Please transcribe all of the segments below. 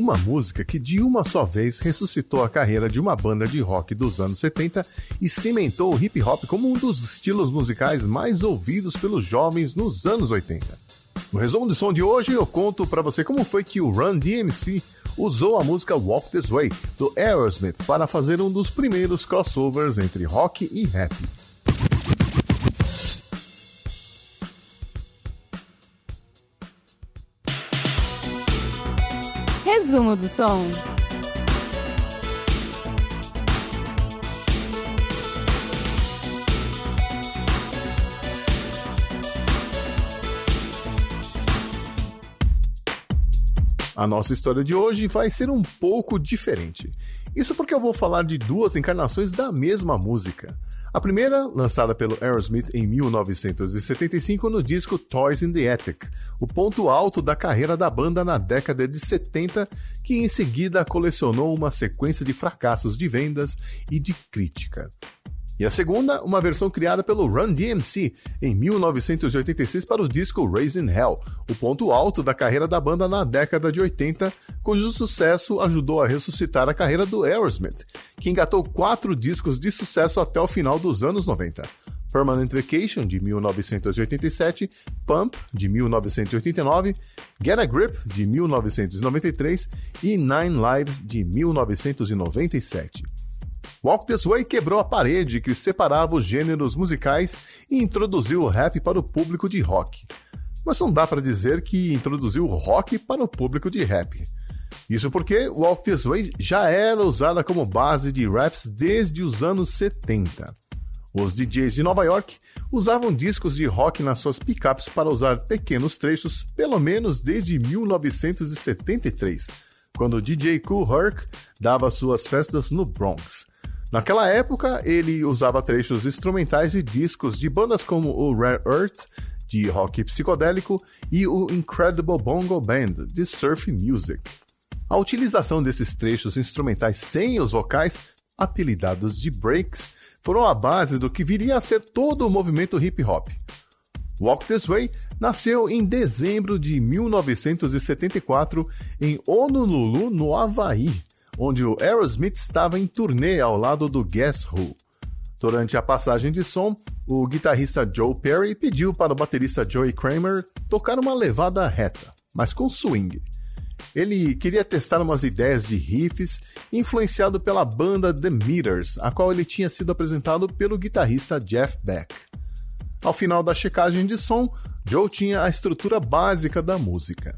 uma música que de uma só vez ressuscitou a carreira de uma banda de rock dos anos 70 e cimentou o hip hop como um dos estilos musicais mais ouvidos pelos jovens nos anos 80. No resumo do som de hoje, eu conto para você como foi que o Run DMC usou a música Walk This Way do Aerosmith para fazer um dos primeiros crossovers entre rock e rap. Resumo do som. A nossa história de hoje vai ser um pouco diferente. Isso porque eu vou falar de duas encarnações da mesma música. A primeira, lançada pelo Aerosmith em 1975 no disco Toys in the Attic, o ponto alto da carreira da banda na década de 70, que em seguida colecionou uma sequência de fracassos de vendas e de crítica. E a segunda, uma versão criada pelo Run DMC em 1986 para o disco Raising Hell, o ponto alto da carreira da banda na década de 80, cujo sucesso ajudou a ressuscitar a carreira do Aerosmith, que engatou quatro discos de sucesso até o final dos anos 90. Permanent Vacation, de 1987, Pump, de 1989, Get a Grip, de 1993 e Nine Lives, de 1997. Walk This Way quebrou a parede que separava os gêneros musicais e introduziu o rap para o público de rock. Mas não dá para dizer que introduziu o rock para o público de rap. Isso porque Walk This Way já era usada como base de raps desde os anos 70. Os DJs de Nova York usavam discos de rock nas suas pickups para usar pequenos trechos, pelo menos desde 1973, quando o DJ Cool Herc dava suas festas no Bronx. Naquela época, ele usava trechos instrumentais de discos de bandas como o Rare Earth, de rock psicodélico, e o Incredible Bongo Band, de surf music. A utilização desses trechos instrumentais sem os vocais, apelidados de breaks, foram a base do que viria a ser todo o movimento hip hop. Walk This Way nasceu em dezembro de 1974 em Honolulu, no Havaí, onde o Aerosmith estava em turnê ao lado do Guess Who. Durante a passagem de som, o guitarrista Joe Perry pediu para o baterista Joey Kramer tocar uma levada reta, mas com swing. Ele queria testar umas ideias de riffs influenciado pela banda The Meters, a qual ele tinha sido apresentado pelo guitarrista Jeff Beck. Ao final da checagem de som, Joe tinha a estrutura básica da música.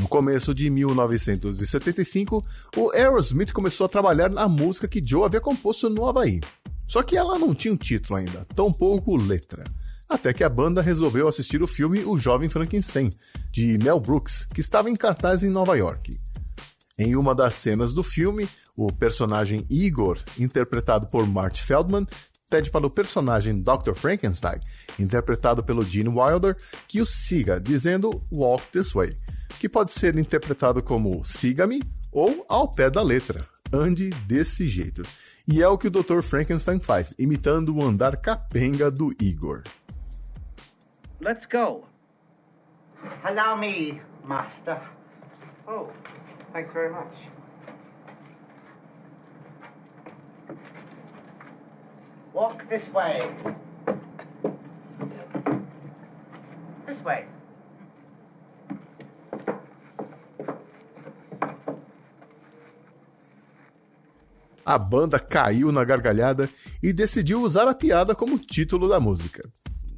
No começo de 1975, o Aerosmith começou a trabalhar na música que Joe havia composto no Havaí. Só que ela não tinha um título ainda, tampouco letra. Até que a banda resolveu assistir o filme O Jovem Frankenstein, de Mel Brooks, que estava em cartaz em Nova York. Em uma das cenas do filme, o personagem Igor, interpretado por Marty Feldman, pede para o personagem Dr. Frankenstein, interpretado pelo Gene Wilder, que o siga, dizendo Walk This Way que pode ser interpretado como siga-me ou ao pé da letra, ande desse jeito. E é o que o Dr. Frankenstein faz, imitando o andar capenga do Igor. Let's go. Allow me, master. Oh, thanks very much. Walk this way. This way. A banda caiu na gargalhada e decidiu usar a piada como título da música.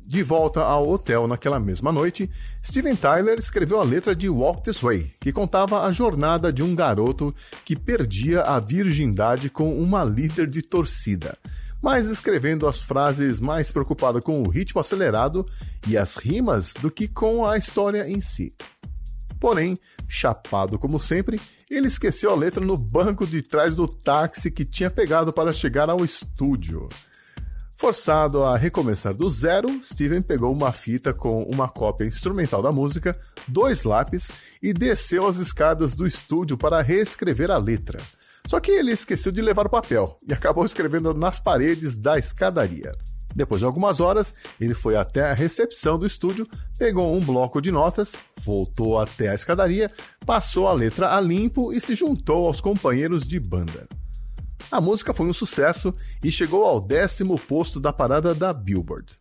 De volta ao hotel naquela mesma noite, Steven Tyler escreveu a letra de Walk This Way, que contava a jornada de um garoto que perdia a virgindade com uma líder de torcida, mas escrevendo as frases mais preocupado com o ritmo acelerado e as rimas do que com a história em si. Porém, chapado como sempre, ele esqueceu a letra no banco de trás do táxi que tinha pegado para chegar ao estúdio. Forçado a recomeçar do zero, Steven pegou uma fita com uma cópia instrumental da música, dois lápis e desceu as escadas do estúdio para reescrever a letra. Só que ele esqueceu de levar o papel e acabou escrevendo nas paredes da escadaria. Depois de algumas horas, ele foi até a recepção do estúdio, pegou um bloco de notas, voltou até a escadaria, passou a letra a limpo e se juntou aos companheiros de banda. A música foi um sucesso e chegou ao décimo posto da parada da Billboard.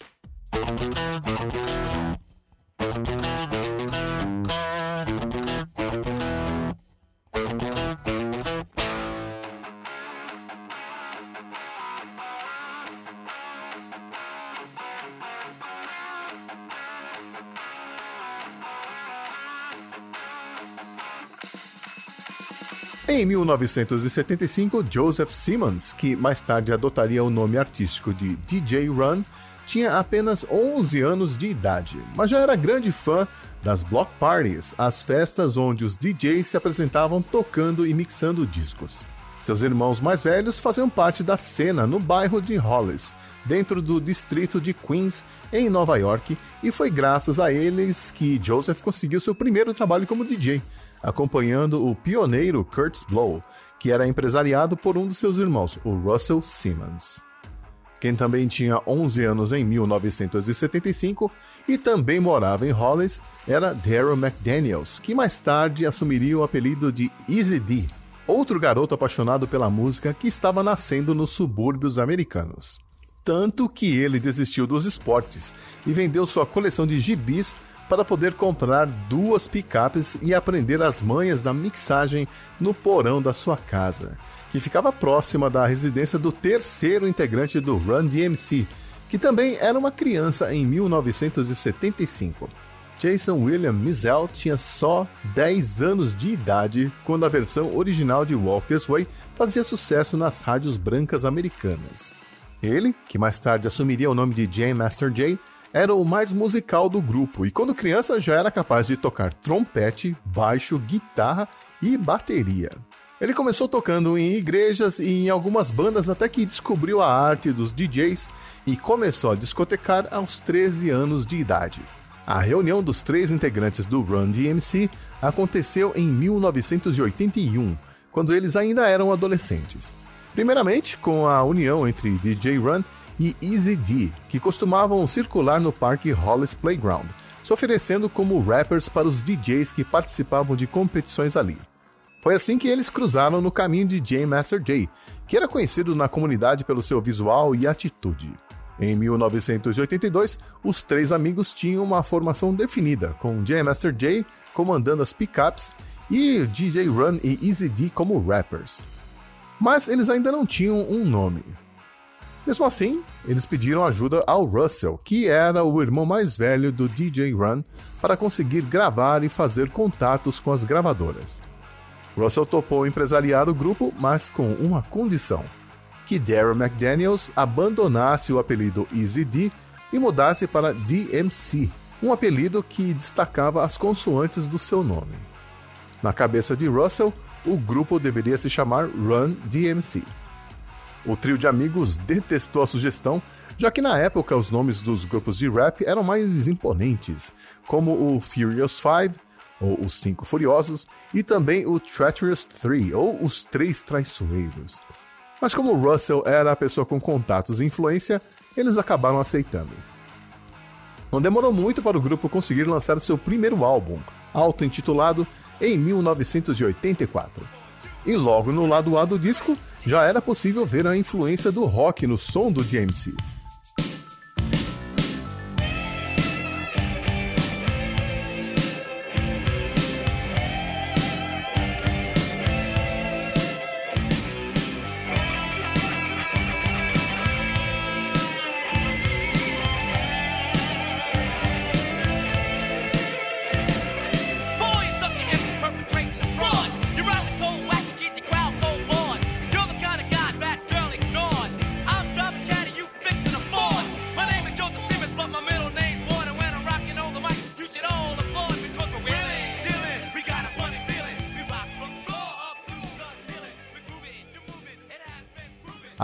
Em 1975, Joseph Simmons, que mais tarde adotaria o nome artístico de DJ Run, tinha apenas 11 anos de idade, mas já era grande fã das block parties, as festas onde os DJs se apresentavam tocando e mixando discos. Seus irmãos mais velhos faziam parte da cena no bairro de Hollis, dentro do distrito de Queens, em Nova York, e foi graças a eles que Joseph conseguiu seu primeiro trabalho como DJ, acompanhando o pioneiro Kurtz Blow, que era empresariado por um dos seus irmãos, o Russell Simmons. Quem também tinha 11 anos em 1975 e também morava em Hollis era Daryl McDaniels, que mais tarde assumiria o apelido de Easy D, outro garoto apaixonado pela música que estava nascendo nos subúrbios americanos. Tanto que ele desistiu dos esportes e vendeu sua coleção de gibis para poder comprar duas picapes e aprender as manhas da mixagem no porão da sua casa, que ficava próxima da residência do terceiro integrante do Run DMC, que também era uma criança em 1975. Jason William Mizell tinha só 10 anos de idade quando a versão original de Walk This Way fazia sucesso nas rádios brancas americanas. Ele, que mais tarde assumiria o nome de Jam Master Jay, era o mais musical do grupo e quando criança já era capaz de tocar trompete, baixo, guitarra e bateria. Ele começou tocando em igrejas e em algumas bandas até que descobriu a arte dos DJs e começou a discotecar aos 13 anos de idade. A reunião dos três integrantes do Run DMC aconteceu em 1981, quando eles ainda eram adolescentes. Primeiramente, com a união entre DJ Run e Easy D, que costumavam circular no parque Hollis Playground, se oferecendo como rappers para os DJs que participavam de competições ali. Foi assim que eles cruzaram no caminho de Jam Master Jay, que era conhecido na comunidade pelo seu visual e atitude. Em 1982, os três amigos tinham uma formação definida, com Jam Master Jay comandando as pickups e DJ Run e Easy D como rappers. Mas eles ainda não tinham um nome. Mesmo assim, eles pediram ajuda ao Russell, que era o irmão mais velho do DJ Run, para conseguir gravar e fazer contatos com as gravadoras. Russell topou empresariar o grupo, mas com uma condição: que Daryl McDaniels abandonasse o apelido Easy D e mudasse para DMC, um apelido que destacava as consoantes do seu nome. Na cabeça de Russell, o grupo deveria se chamar Run DMC. O trio de amigos detestou a sugestão, já que na época os nomes dos grupos de rap eram mais imponentes, como o Furious Five, ou os Cinco Furiosos, e também o Treacherous Three, ou os Três Traiçoeiros. Mas como Russell era a pessoa com contatos e influência, eles acabaram aceitando. Não demorou muito para o grupo conseguir lançar seu primeiro álbum, auto-intitulado, em 1984. E logo no lado A do disco, já era possível ver a influência do rock no som do DMC.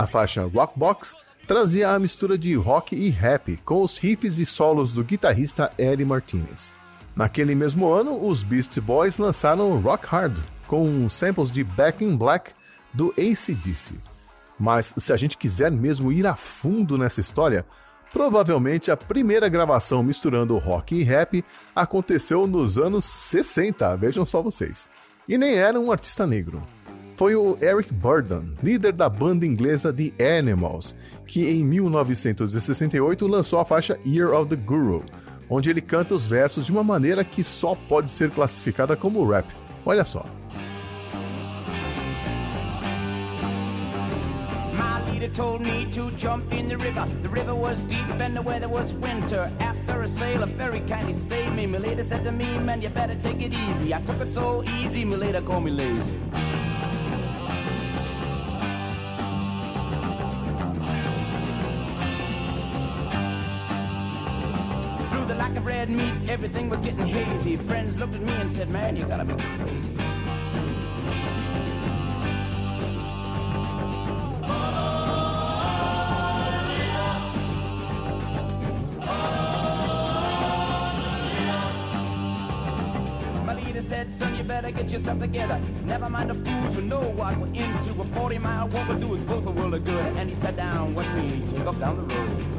A faixa Rockbox trazia a mistura de rock e rap, com os riffs e solos do guitarrista Eddie Martinez. Naquele mesmo ano, os Beastie Boys lançaram Rock Hard, com samples de Back in Black do ACDC. Mas se a gente quiser mesmo ir a fundo nessa história, Provavelmente a primeira gravação misturando rock e rap aconteceu nos anos 60, vejam só vocês. E nem era um artista negro. Foi o Eric Burdon, líder da banda inglesa The Animals, que em 1968 lançou a faixa Year of the Guru, onde ele canta os versos de uma maneira que só pode ser classificada como rap. Olha só. told me to jump in the river. The river was deep and the weather was winter. After a very kindly saved me. My said to me, man, you better take it easy. I took it so easy, my called me lazy. Red meat, everything was getting hazy. Friends looked at me and said, man, you gotta be crazy. My leader said, son, you better get yourself together. Never mind the fools who know what we're into. A 40 mile walk will do us both a world of good. And he sat down, watched me take off down the road.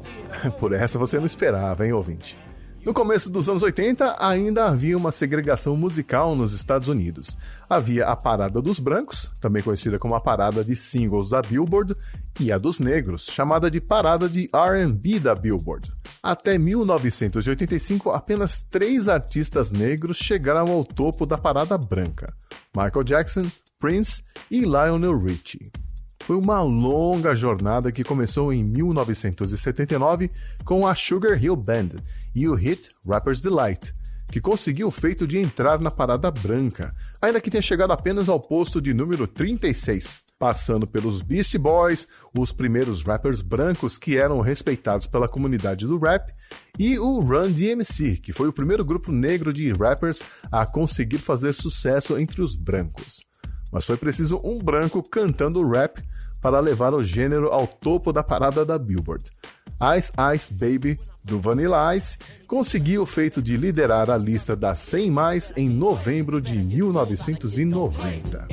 Por essa você não esperava, hein, ouvinte? No começo dos anos 80, ainda havia uma segregação musical nos Estados Unidos. Havia a Parada dos Brancos, também conhecida como a Parada de Singles da Billboard, e a dos Negros, chamada de Parada de RB da Billboard. Até 1985, apenas três artistas negros chegaram ao topo da Parada Branca: Michael Jackson, Prince e Lionel Richie. Foi uma longa jornada que começou em 1979 com a Sugar Hill Band e o hit Rapper's Delight, que conseguiu o feito de entrar na parada branca, ainda que tenha chegado apenas ao posto de número 36, passando pelos Beastie Boys, os primeiros rappers brancos que eram respeitados pela comunidade do rap, e o Run DMC, que foi o primeiro grupo negro de rappers a conseguir fazer sucesso entre os brancos mas foi preciso um branco cantando rap para levar o gênero ao topo da parada da Billboard. Ice Ice Baby, do Vanilla Ice, conseguiu o feito de liderar a lista das 100 mais em novembro de 1990.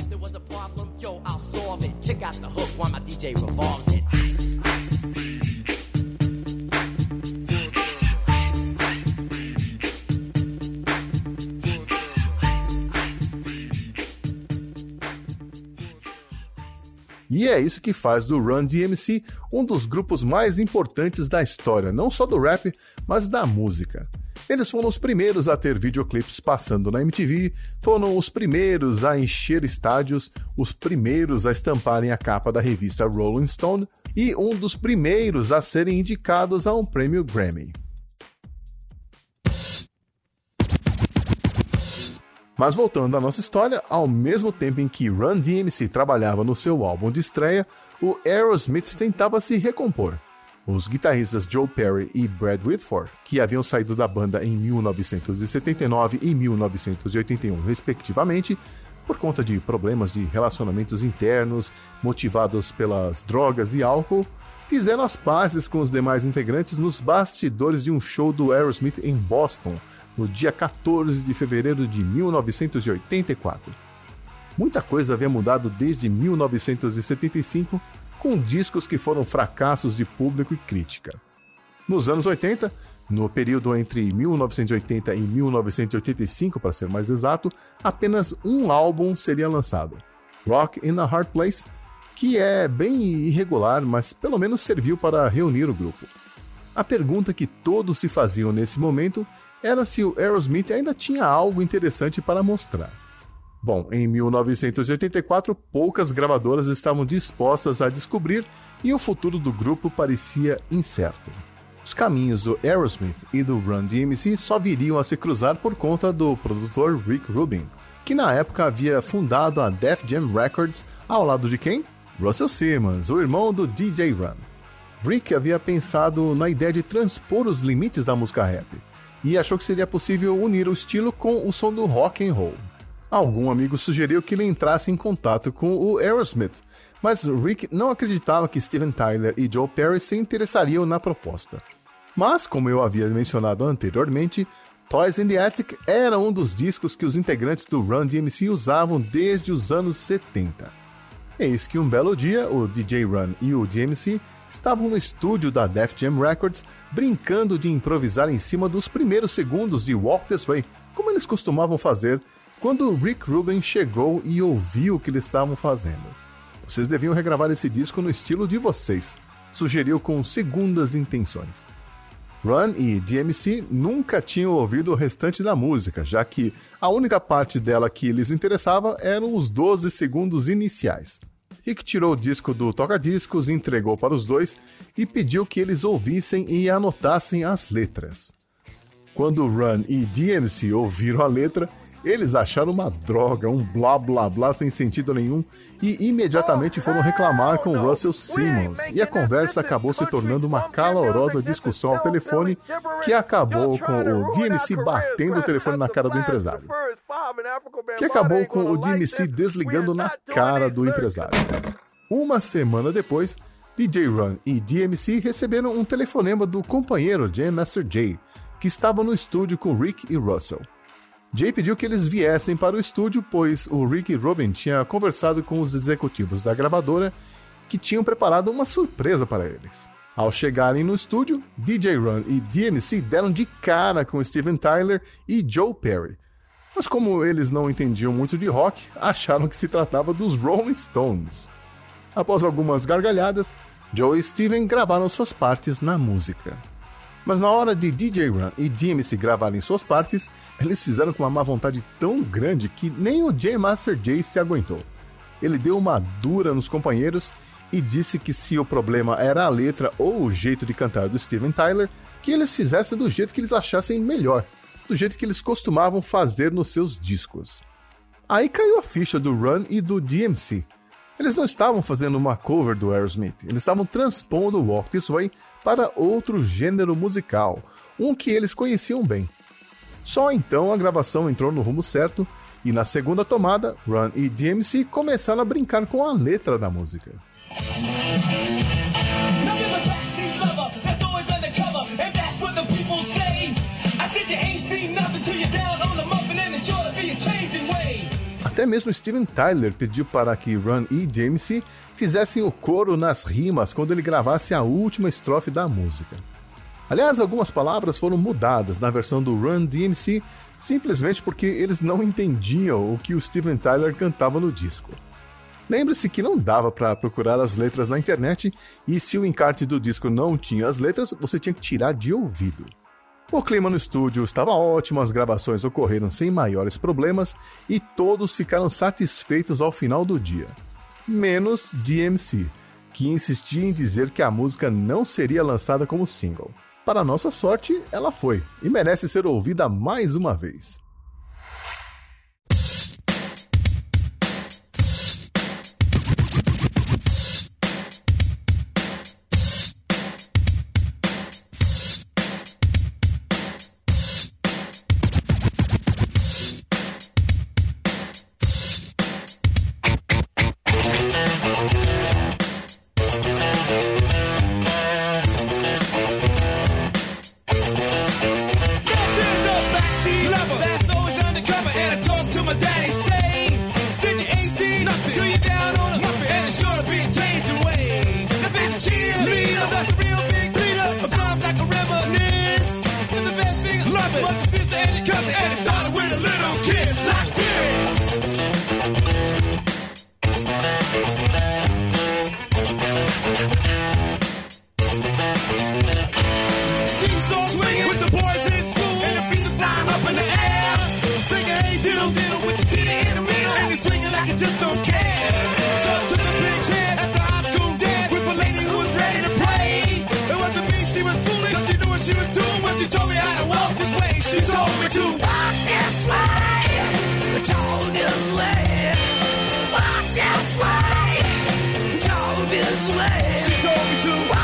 E é isso que faz do Run DMC um dos grupos mais importantes da história, não só do rap, mas da música. Eles foram os primeiros a ter videoclipes passando na MTV, foram os primeiros a encher estádios, os primeiros a estamparem a capa da revista Rolling Stone e um dos primeiros a serem indicados a um prêmio Grammy. Mas voltando à nossa história, ao mesmo tempo em que Run DMC trabalhava no seu álbum de estreia, o Aerosmith tentava se recompor. Os guitarristas Joe Perry e Brad Whitford, que haviam saído da banda em 1979 e 1981, respectivamente, por conta de problemas de relacionamentos internos motivados pelas drogas e álcool, fizeram as pazes com os demais integrantes nos bastidores de um show do Aerosmith em Boston, no dia 14 de fevereiro de 1984. Muita coisa havia mudado desde 1975, com discos que foram fracassos de público e crítica. Nos anos 80, no período entre 1980 e 1985, para ser mais exato, apenas um álbum seria lançado: Rock in a Hard Place, que é bem irregular, mas pelo menos serviu para reunir o grupo. A pergunta que todos se faziam nesse momento era se o Aerosmith ainda tinha algo interessante para mostrar. Bom, em 1984, poucas gravadoras estavam dispostas a descobrir e o futuro do grupo parecia incerto. Os caminhos do Aerosmith e do Run DMC só viriam a se cruzar por conta do produtor Rick Rubin, que na época havia fundado a Def Jam Records ao lado de quem? Russell Simmons, o irmão do DJ Run. Rick havia pensado na ideia de transpor os limites da música rap, e achou que seria possível unir o estilo com o som do rock and roll. Algum amigo sugeriu que ele entrasse em contato com o Aerosmith, mas Rick não acreditava que Steven Tyler e Joe Perry se interessariam na proposta. Mas, como eu havia mencionado anteriormente, Toys in the Attic era um dos discos que os integrantes do Run DMC usavam desde os anos 70. Eis que um belo dia, o DJ Run e o DMC estavam no estúdio da Def Jam Records brincando de improvisar em cima dos primeiros segundos de Walk This Way, como eles costumavam fazer quando Rick Rubin chegou e ouviu o que eles estavam fazendo. Vocês deviam regravar esse disco no estilo de vocês, sugeriu com segundas intenções. Run e DMC nunca tinham ouvido o restante da música, já que a única parte dela que lhes interessava eram os 12 segundos iniciais. Rick tirou o disco do toca-discos, entregou para os dois e pediu que eles ouvissem e anotassem as letras. Quando Run e DMC ouviram a letra, eles acharam uma droga, um blá blá blá sem sentido nenhum e imediatamente foram reclamar com Russell Simmons. E a conversa acabou se tornando uma calorosa discussão ao telefone que acabou com o DMC batendo o telefone na cara do empresário. Que acabou com o DMC desligando na cara do empresário. Uma semana depois, DJ Run e DMC receberam um telefonema do companheiro Jam Master Jay, que estava no estúdio com Rick e Russell. Jay pediu que eles viessem para o estúdio, pois o Rick Rubin tinha conversado com os executivos da gravadora que tinham preparado uma surpresa para eles. Ao chegarem no estúdio, DJ Run e DMC deram de cara com Steven Tyler e Joe Perry. Mas como eles não entendiam muito de rock, acharam que se tratava dos Rolling Stones. Após algumas gargalhadas, Joe e Steven gravaram suas partes na música. Mas na hora de DJ Run e DMC gravarem suas partes, eles fizeram com uma má vontade tão grande que nem o J Master Jay se aguentou. Ele deu uma dura nos companheiros e disse que se o problema era a letra ou o jeito de cantar do Steven Tyler, que eles fizessem do jeito que eles achassem melhor, do jeito que eles costumavam fazer nos seus discos. Aí caiu a ficha do Run e do DMC. Eles não estavam fazendo uma cover do Aerosmith, eles estavam transpondo Walk This Way para outro gênero musical, um que eles conheciam bem. Só então a gravação entrou no rumo certo e na segunda tomada, Run e DMC começaram a brincar com a letra da música. Até mesmo Steven Tyler pediu para que Run e DMC fizessem o coro nas rimas quando ele gravasse a última estrofe da música. Aliás, algumas palavras foram mudadas na versão do Run DMC simplesmente porque eles não entendiam o que o Steven Tyler cantava no disco. Lembre-se que não dava para procurar as letras na internet e se o encarte do disco não tinha as letras, você tinha que tirar de ouvido. O clima no estúdio estava ótimo, as gravações ocorreram sem maiores problemas e todos ficaram satisfeitos ao final do dia. Menos DMC, que insistia em dizer que a música não seria lançada como single. Para nossa sorte, ela foi e merece ser ouvida mais uma vez. She told me to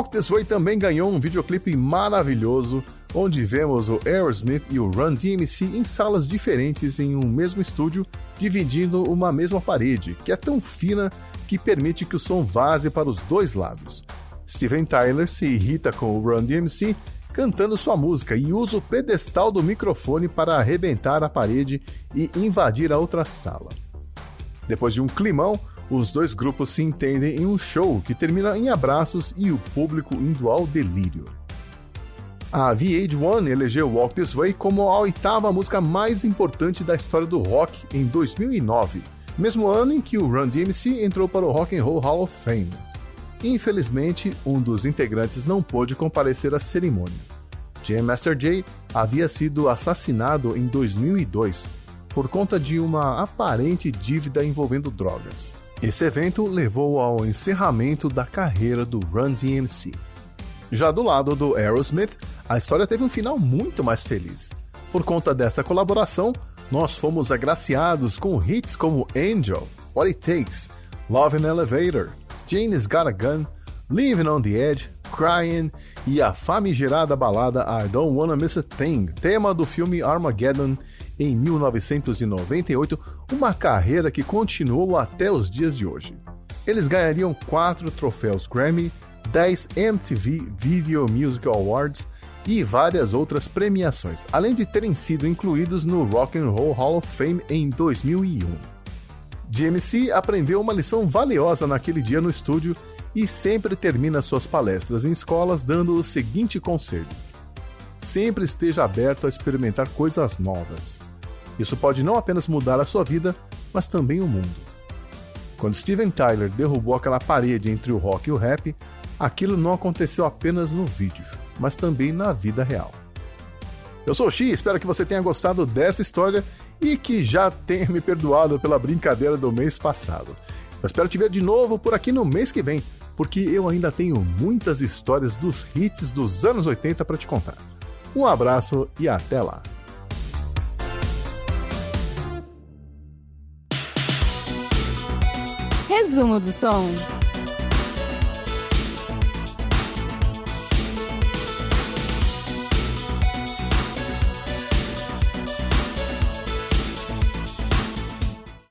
Walk This Way também ganhou um videoclipe maravilhoso, onde vemos o Aerosmith e o Run DMC em salas diferentes em um mesmo estúdio, dividindo uma mesma parede, que é tão fina que permite que o som vaze para os dois lados. Steven Tyler se irrita com o Run DMC cantando sua música e usa o pedestal do microfone para arrebentar a parede e invadir a outra sala. Depois de um climão, os dois grupos se entendem em um show que termina em abraços e o público indo ao delírio. A VH1 elegeu Walk This Way como a oitava música mais importante da história do rock em 2009, mesmo ano em que o Run DMC entrou para o Rock and Roll Hall of Fame. Infelizmente, um dos integrantes não pôde comparecer à cerimônia. Jam Master Jay havia sido assassinado em 2002 por conta de uma aparente dívida envolvendo drogas. Esse evento levou ao encerramento da carreira do Run DMC. Já do lado do Aerosmith, a história teve um final muito mais feliz. Por conta dessa colaboração, nós fomos agraciados com hits como Angel, What It Takes, Love in Elevator, Jane's Got a Gun, Living on the Edge, Crying e a famigerada balada I Don't Wanna Miss a Thing, tema do filme Armageddon em 1998, uma carreira que continuou até os dias de hoje. Eles ganhariam quatro troféus Grammy, 10 MTV Video Music Awards e várias outras premiações, além de terem sido incluídos no Rock and Roll Hall of Fame em 2001. GMC aprendeu uma lição valiosa naquele dia no estúdio e sempre termina suas palestras em escolas dando o seguinte conselho: sempre esteja aberto a experimentar coisas novas. Isso pode não apenas mudar a sua vida, mas também o mundo. Quando Steven Tyler derrubou aquela parede entre o rock e o rap, aquilo não aconteceu apenas no vídeo, mas também na vida real. Eu sou o Xi, espero que você tenha gostado dessa história e que já tenha me perdoado pela brincadeira do mês passado. Eu espero te ver de novo por aqui no mês que vem, porque eu ainda tenho muitas histórias dos hits dos anos 80 para te contar. Um abraço e até lá! Resumo do som.